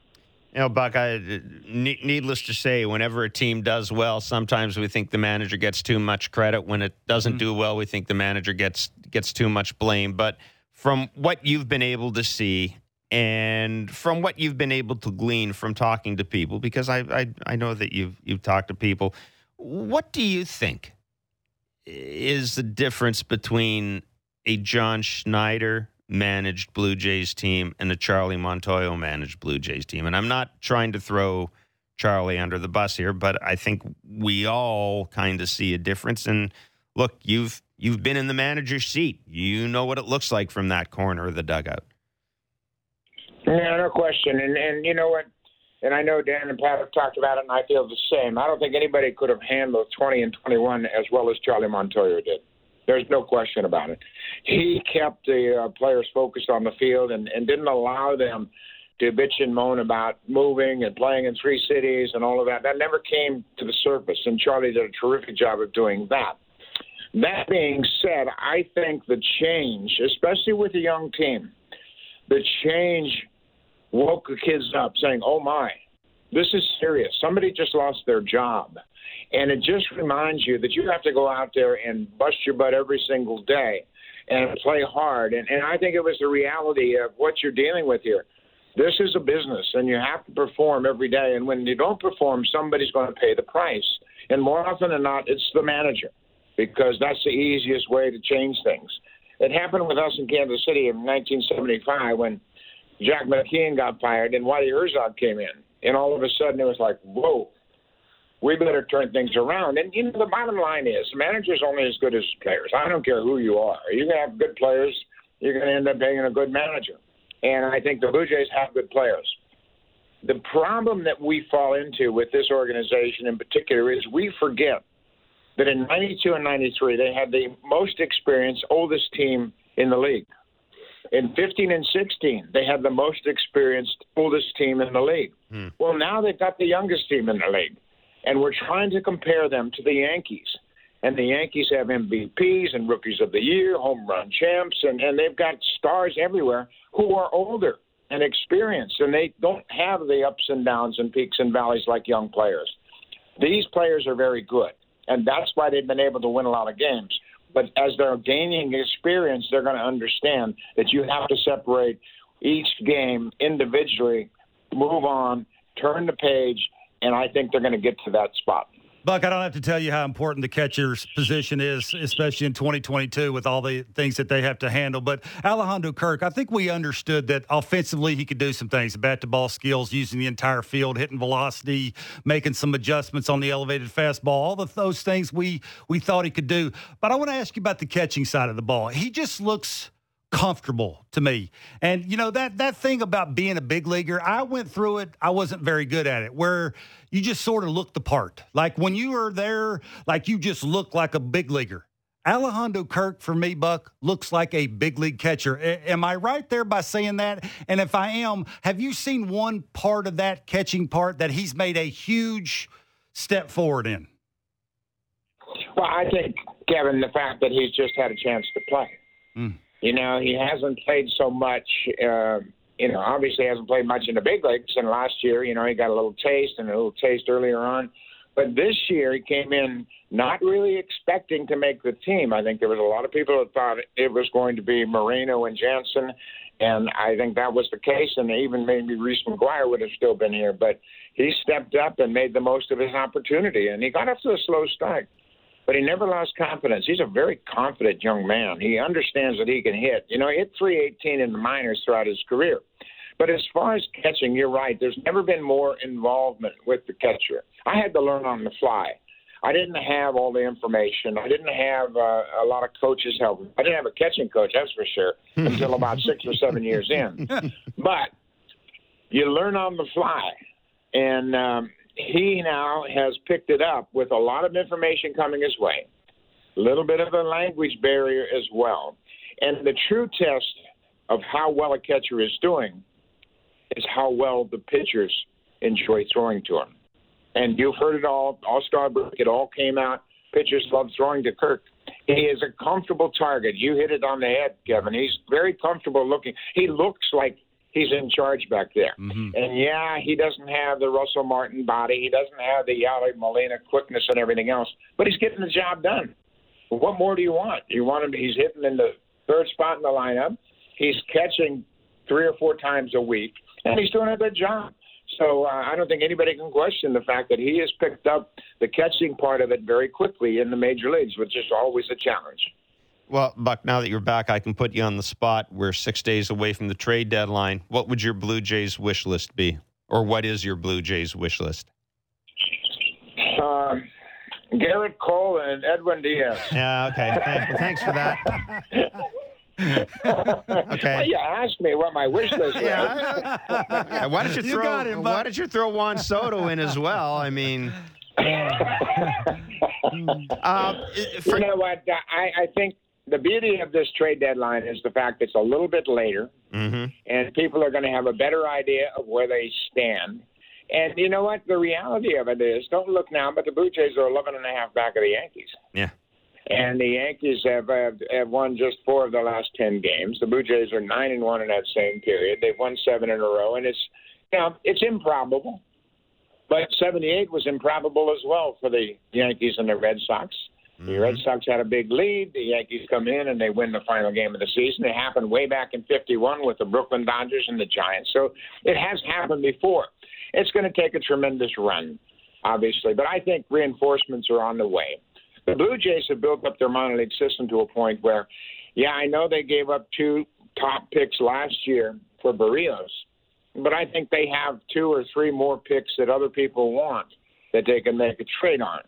You know, Buck, I, needless to say, whenever a team does well, sometimes we think the manager gets too much credit. When it doesn't mm-hmm. do well, we think the manager gets gets too much blame. But from what you've been able to see and from what you've been able to glean from talking to people, because I, I, I know that you've you've talked to people, what do you think is the difference between a John Schneider managed Blue Jays team and a Charlie Montoyo managed Blue Jays team? And I'm not trying to throw Charlie under the bus here, but I think we all kind of see a difference. And look, you've you've been in the manager's seat. You know what it looks like from that corner of the dugout. Yeah, no question. And and you know what? And I know Dan and Pat have talked about it, and I feel the same. I don't think anybody could have handled 20 and 21 as well as Charlie Montoyo did. There's no question about it. He kept the uh, players focused on the field and, and didn't allow them to bitch and moan about moving and playing in three cities and all of that. That never came to the surface, and Charlie did a terrific job of doing that. That being said, I think the change, especially with a young team, the change woke the kids up saying, oh my, this is serious. Somebody just lost their job. And it just reminds you that you have to go out there and bust your butt every single day and play hard. And, and I think it was the reality of what you're dealing with here. This is a business, and you have to perform every day. And when you don't perform, somebody's going to pay the price. And more often than not, it's the manager because that's the easiest way to change things. It happened with us in Kansas City in 1975 when Jack McKeon got fired and Whitey Herzog came in. And all of a sudden it was like, whoa, we better turn things around. And you know, the bottom line is manager's only as good as players. I don't care who you are. You're have good players. You're going to end up being a good manager. And I think the Blue Jays have good players. The problem that we fall into with this organization in particular is we forget that in 92 and 93, they had the most experienced, oldest team in the league. In 15 and 16, they had the most experienced, oldest team in the league. Hmm. Well, now they've got the youngest team in the league. And we're trying to compare them to the Yankees. And the Yankees have MVPs and rookies of the year, home run champs, and, and they've got stars everywhere who are older and experienced, and they don't have the ups and downs and peaks and valleys like young players. These players are very good, and that's why they've been able to win a lot of games. But as they're gaining experience, they're going to understand that you have to separate each game individually, move on, turn the page, and I think they're going to get to that spot. Buck, I don't have to tell you how important the catcher's position is, especially in 2022 with all the things that they have to handle. But Alejandro Kirk, I think we understood that offensively he could do some things bat to ball skills, using the entire field, hitting velocity, making some adjustments on the elevated fastball, all of those things we, we thought he could do. But I want to ask you about the catching side of the ball. He just looks comfortable to me. And you know that that thing about being a big leaguer, I went through it. I wasn't very good at it. Where you just sort of look the part. Like when you are there, like you just look like a big leaguer. Alejandro Kirk for me, Buck, looks like a big league catcher. A- am I right there by saying that? And if I am, have you seen one part of that catching part that he's made a huge step forward in? Well, I think, Kevin, the fact that he's just had a chance to play. Mm you know, he hasn't played so much. Uh, you know, obviously hasn't played much in the big leagues. And last year, you know, he got a little taste and a little taste earlier on. But this year, he came in not really expecting to make the team. I think there was a lot of people that thought it was going to be Moreno and Jansen, and I think that was the case. And even maybe Reese McGuire would have still been here, but he stepped up and made the most of his opportunity. And he got off to a slow start but he never lost confidence. He's a very confident young man. He understands that he can hit. You know, he hit 318 in the minors throughout his career. But as far as catching, you're right. There's never been more involvement with the catcher. I had to learn on the fly. I didn't have all the information. I didn't have uh, a lot of coaches helping. I didn't have a catching coach, that's for sure, until about <laughs> six or seven years in. But you learn on the fly. And um, he now has picked it up with a lot of information coming his way, a little bit of a language barrier as well. And the true test of how well a catcher is doing is how well the pitchers enjoy throwing to him. and you've heard it all, All Star break, it all came out. Pitchers love throwing to Kirk. He is a comfortable target. You hit it on the head, Kevin. He's very comfortable looking. He looks like he's in charge back there. Mm-hmm. And yeah, he doesn't have the Russell Martin body. He doesn't have the Yadi Molina quickness and everything else, but he's getting the job done. What more do you want? You want him? He's hitting in the third spot in the lineup. He's catching three or four times a week, and he's doing a good job. So uh, I don't think anybody can question the fact that he has picked up the catching part of it very quickly in the major leagues, which is always a challenge. Well, Buck, now that you're back, I can put you on the spot. We're six days away from the trade deadline. What would your Blue Jays wish list be? Or what is your Blue Jays wish list? Um, Gerrit Cole and Edwin Diaz. Yeah, okay. <laughs> Thanks, thanks for that. <laughs> okay. Well, you asked me what my wish list was. Yeah. <laughs> yeah. Why don't you throw? You him, why don't you throw Juan Soto in as well? I mean. uh, for, you know what? I, I think the beauty of this trade deadline is the fact it's a little bit later, mm-hmm. and people are going to have a better idea of where they stand. And you know what? The reality of it is, don't look now, but the Blue Jays are 11 and a half back of the Yankees. Yeah. And the Yankees have, have have won just four of the last ten games. The Blue Jays are nine and one in that same period. They've won seven in a row, and it's you know, it's improbable. But 78 was improbable as well for the Yankees and the Red Sox. The Red mm-hmm. Sox had a big lead. The Yankees come in and they win the final game of the season. It happened way back in 51 with the Brooklyn Dodgers and the Giants. So it has happened before. It's going to take a tremendous run, obviously, but I think reinforcements are on the way. The Blue Jays have built up their minor league system to a point where, yeah, I know they gave up two top picks last year for Berrios, but I think they have two or three more picks that other people want that they can make a trade on.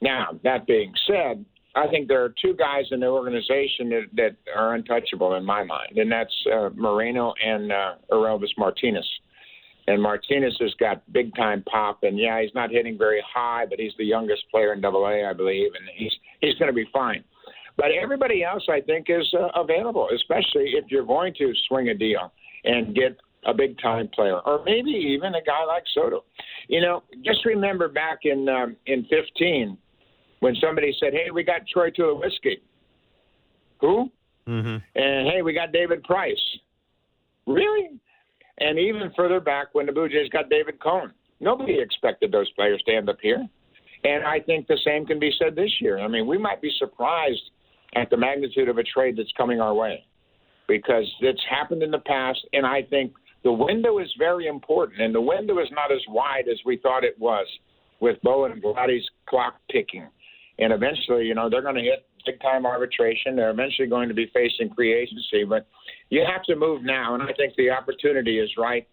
Now, that being said, I think there are two guys in the organization that, that are untouchable in my mind, and that's uh, Moreno and uh, Orelvis Martinez. And Martinez has got big time pop, and yeah, he's not hitting very high, but he's the youngest player in Double A, I believe, and he's he's going to be fine. But everybody else, I think, is uh, available, especially if you're going to swing a deal and get a big time player, or maybe even a guy like Soto. You know, just remember back in um, in 15 when somebody said, "Hey, we got Troy Tulowitzki." Who? Mm-hmm. And hey, we got David Price. Really? And even further back when the Blue Jays got David Cone, nobody expected those players to end up here. And I think the same can be said this year. I mean, we might be surprised at the magnitude of a trade that's coming our way because it's happened in the past. And I think the window is very important. And the window is not as wide as we thought it was with Bo and Vladdy's clock ticking. And eventually, you know, they're going to hit big time arbitration. They're eventually going to be facing free agency. But you have to move now, and I think the opportunity is right.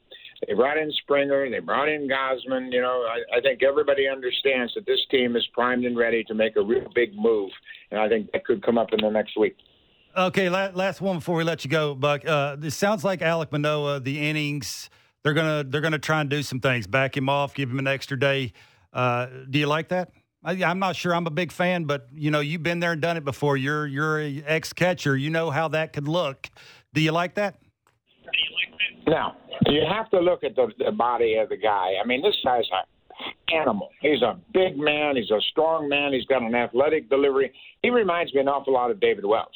They brought in Springer, they brought in Gausman. You know, I, I think everybody understands that this team is primed and ready to make a real big move, and I think that could come up in the next week. Okay, last one before we let you go, Buck. Uh, this sounds like Alek Manoah. The innings they're gonna they're gonna try and do some things, back him off, give him an extra day. Uh, do you like that? I, am not sure I'm a big fan, but you know you've been there and done it before. You're you're a ex catcher. You know how that could look. Do you like that? Now, you have to look at the, the body of the guy. I mean, this guy's an animal. He's a big man. He's a strong man. He's got an athletic delivery. He reminds me an awful lot of David Wells.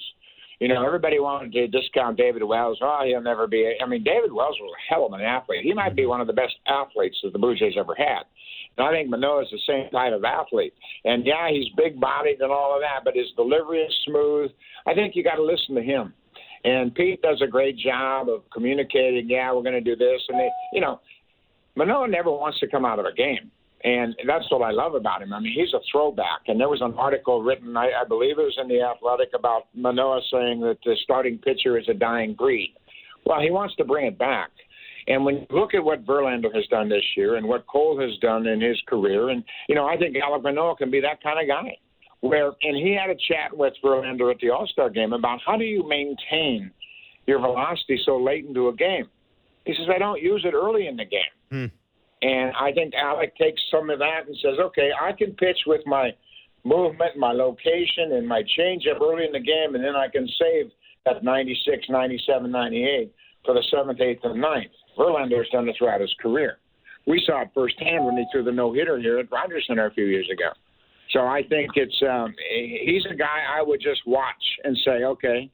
You know, everybody wanted to discount David Wells. Oh, he'll never be. A, I mean, David Wells was a hell of an athlete. He might be mm-hmm. one of the best athletes that the Blue Jays ever had. And I think Manoah is the same type of athlete. And yeah, he's big bodied and all of that, but his delivery is smooth. I think you got to listen to him. And Pete does a great job of communicating. Yeah, we're going to do this, and they, you know, Manoah never wants to come out of a game. And that's what I love about him. I mean, he's a throwback. And there was an article written, I, I believe it was in The Athletic, about Manoah saying that the starting pitcher is a dying breed. Well, he wants to bring it back. And when you look at what Verlander has done this year and what Cole has done in his career, and, you know, I think Alek Manoah can be that kind of guy where and he had a chat with Verlander at the All Star game about how do you maintain your velocity so late into a game. He says I don't use it early in the game, hmm. And I think Alek takes some of that and says, okay, I can pitch with my movement, my location, and my changeup early in the game, and then I can save that 96, 97, 98 for the seventh, eighth, and ninth. Verlander has done it throughout his career. We saw it firsthand when he threw the no hitter here at Rogers Center a few years ago. So I think it's um, he's a guy I would just watch and say, okay,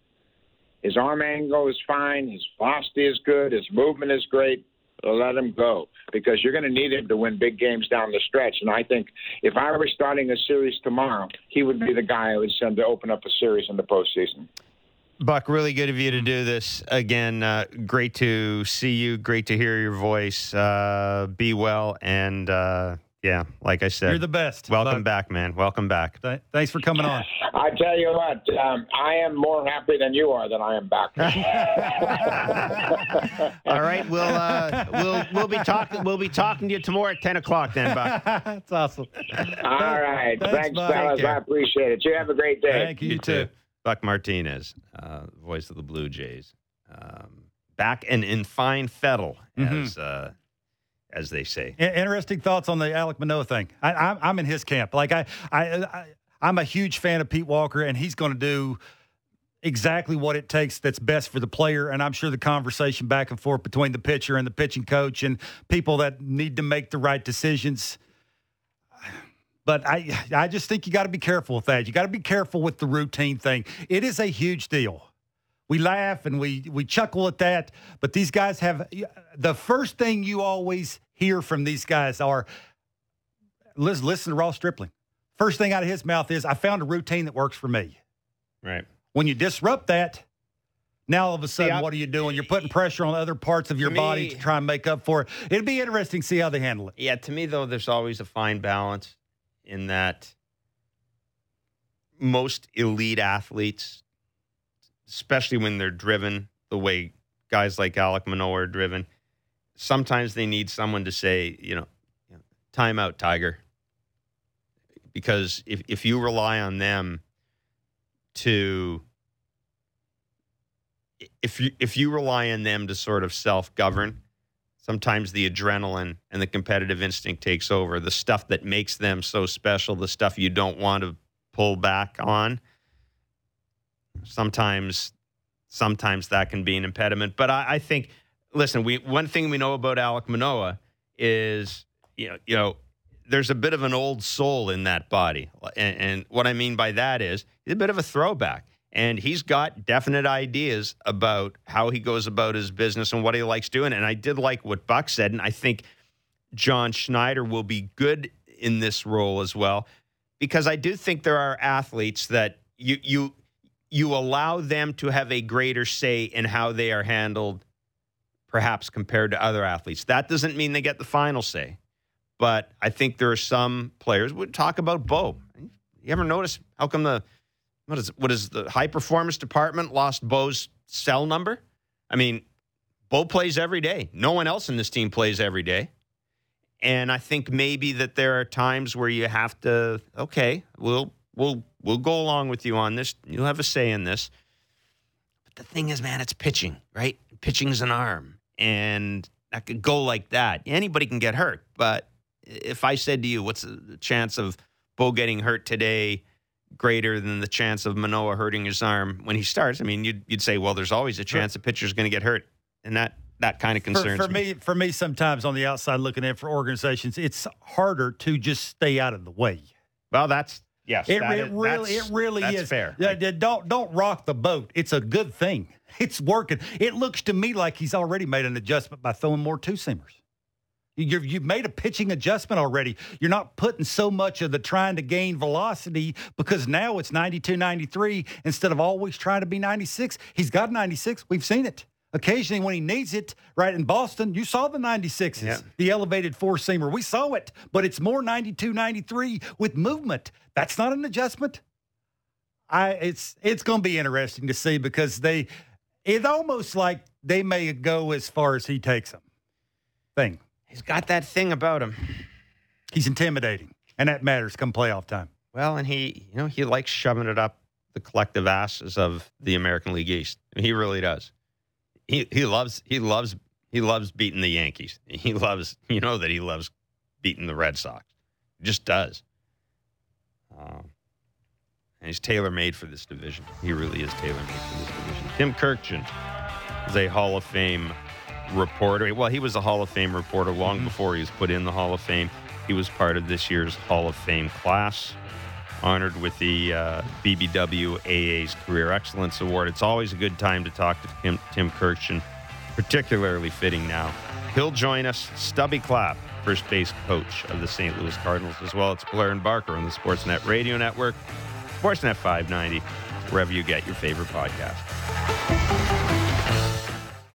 his arm angle is fine, his velocity is good, his movement is great. Let him go because you're going to need him to win big games down the stretch. And I think if I were starting a series tomorrow, he would be the guy I would send to open up a series in the postseason. Buck, really good of you to do this again. Uh, great to see you. Great to hear your voice. Uh, be well, and uh, yeah, like I said, you're the best. Welcome Buck. back, man. Welcome back. Th- thanks for coming on. I tell you what, um, I am more happy than you are that I am back. <laughs> <laughs> All right, we'll uh, we'll we'll be talking we'll be talking to you tomorrow at ten o'clock. Then, Buck. <laughs> That's awesome. All right, thanks, thanks fellas. I appreciate it. You have a great day. Thank you, you too. too. Buck Martinez, uh, voice of the Blue Jays, um, back and in fine fettle, mm-hmm. as uh, as they say. Interesting thoughts on the Alek Manoah thing. I, am in his camp. Like I, I, I, am a huge fan of Pete Walker, and he's going to do exactly what it takes that's best for the player. And I'm sure the conversation back and forth between the pitcher and the pitching coach and people that need to make the right decisions. But I, I just think you got to be careful with that. You got to be careful with the routine thing. It is a huge deal. We laugh and we we chuckle at that, but these guys have the first thing you always hear from these guys are listen, listen to Ross Stripling. First thing out of his mouth is, "I found a routine that works for me." Right. When you disrupt that, now all of a sudden, what are you doing? You're putting pressure on other parts of your me, body to try and make up for it. It'd be interesting to see how they handle it. Yeah, to me though, there's always a fine balance in that most elite athletes especially when they're driven the way guys like Alek Manoah are driven. Sometimes they need someone to say, you know, time out, Tiger. Because if, if you rely on them to if you if you rely on them to sort of self govern, sometimes the adrenaline and the competitive instinct takes over. The stuff that makes them so special, the stuff you don't want to pull back on sometimes sometimes that can be an impediment. But I, I think, listen, we one thing we know about Alek Manoah is you know you know there's a bit of an old soul in that body, and, and what I mean by that is he's a bit of a throwback. And he's got definite ideas about how he goes about his business and what he likes doing. And I did like what Buck said. And I think John Schneider will be good in this role as well, because I do think there are athletes that you you you allow them to have a greater say in how they are handled, perhaps compared to other athletes. That doesn't mean they get the final say, but I think there are some players. We talk about Bo. You ever notice how come the what is what is the high performance department lost Bo's cell number? I mean, Bo plays every day. No one else in this team plays every day. And I think maybe that there are times where you have to, okay, we'll we'll we'll go along with you on this. You'll have a say in this. But the thing is, man, it's pitching, right? Pitching's an arm, and that could go like that. Anybody can get hurt. But if I said to you, what's the chance of Bo getting hurt today greater than the chance of Manoah hurting his arm when he starts? I mean, you'd, you'd say, well, there's always a chance a pitcher's going to get hurt. And that that kind of concerns for, for me. me. For me, sometimes on the outside looking in for organizations, it's harder to just stay out of the way. Well, that's Yes, it, it is, really, it really that's is fair. Don't don't rock the boat. It's a good thing. <laughs> It's working. It looks to me like he's already made an adjustment by throwing more two seamers. you have made a pitching adjustment already. You're not putting so much of the trying to gain velocity because now it's 92, 93 instead of always trying to be 96. He's got 96. We've seen it occasionally when he needs it, right in Boston, you saw the 96s, yeah. the elevated four seamer. We saw it, but it's more 92, 93 with movement. That's not an adjustment. I it's it's going to be interesting to see because they it's almost like they may go as far as he takes them. Thing. He's got that thing about him. He's intimidating, and that matters come playoff time. Well, and he, you know, he likes shoving it up the collective asses of the American League East. he really does he he loves he loves he loves beating the Yankees. He loves you know that he loves beating the Red Sox. He just does. Um, and he's tailor made for this division. He really is tailor made for this division. Tim Kurkjian is a Hall of Fame reporter. Well, he was a Hall of Fame reporter long before he was put in the Hall of Fame. He was part of this year's Hall of Fame class, honored with the uh, BBWAA's Career Excellence Award. It's always a good time to talk to Tim, Tim Kurkjian, particularly fitting now. He'll join us. Stubby Clapp, first base coach of the St. Louis Cardinals, as well. It's Blair and Barker on the Sportsnet Radio Network, Sportsnet 590, wherever you get your favorite podcast.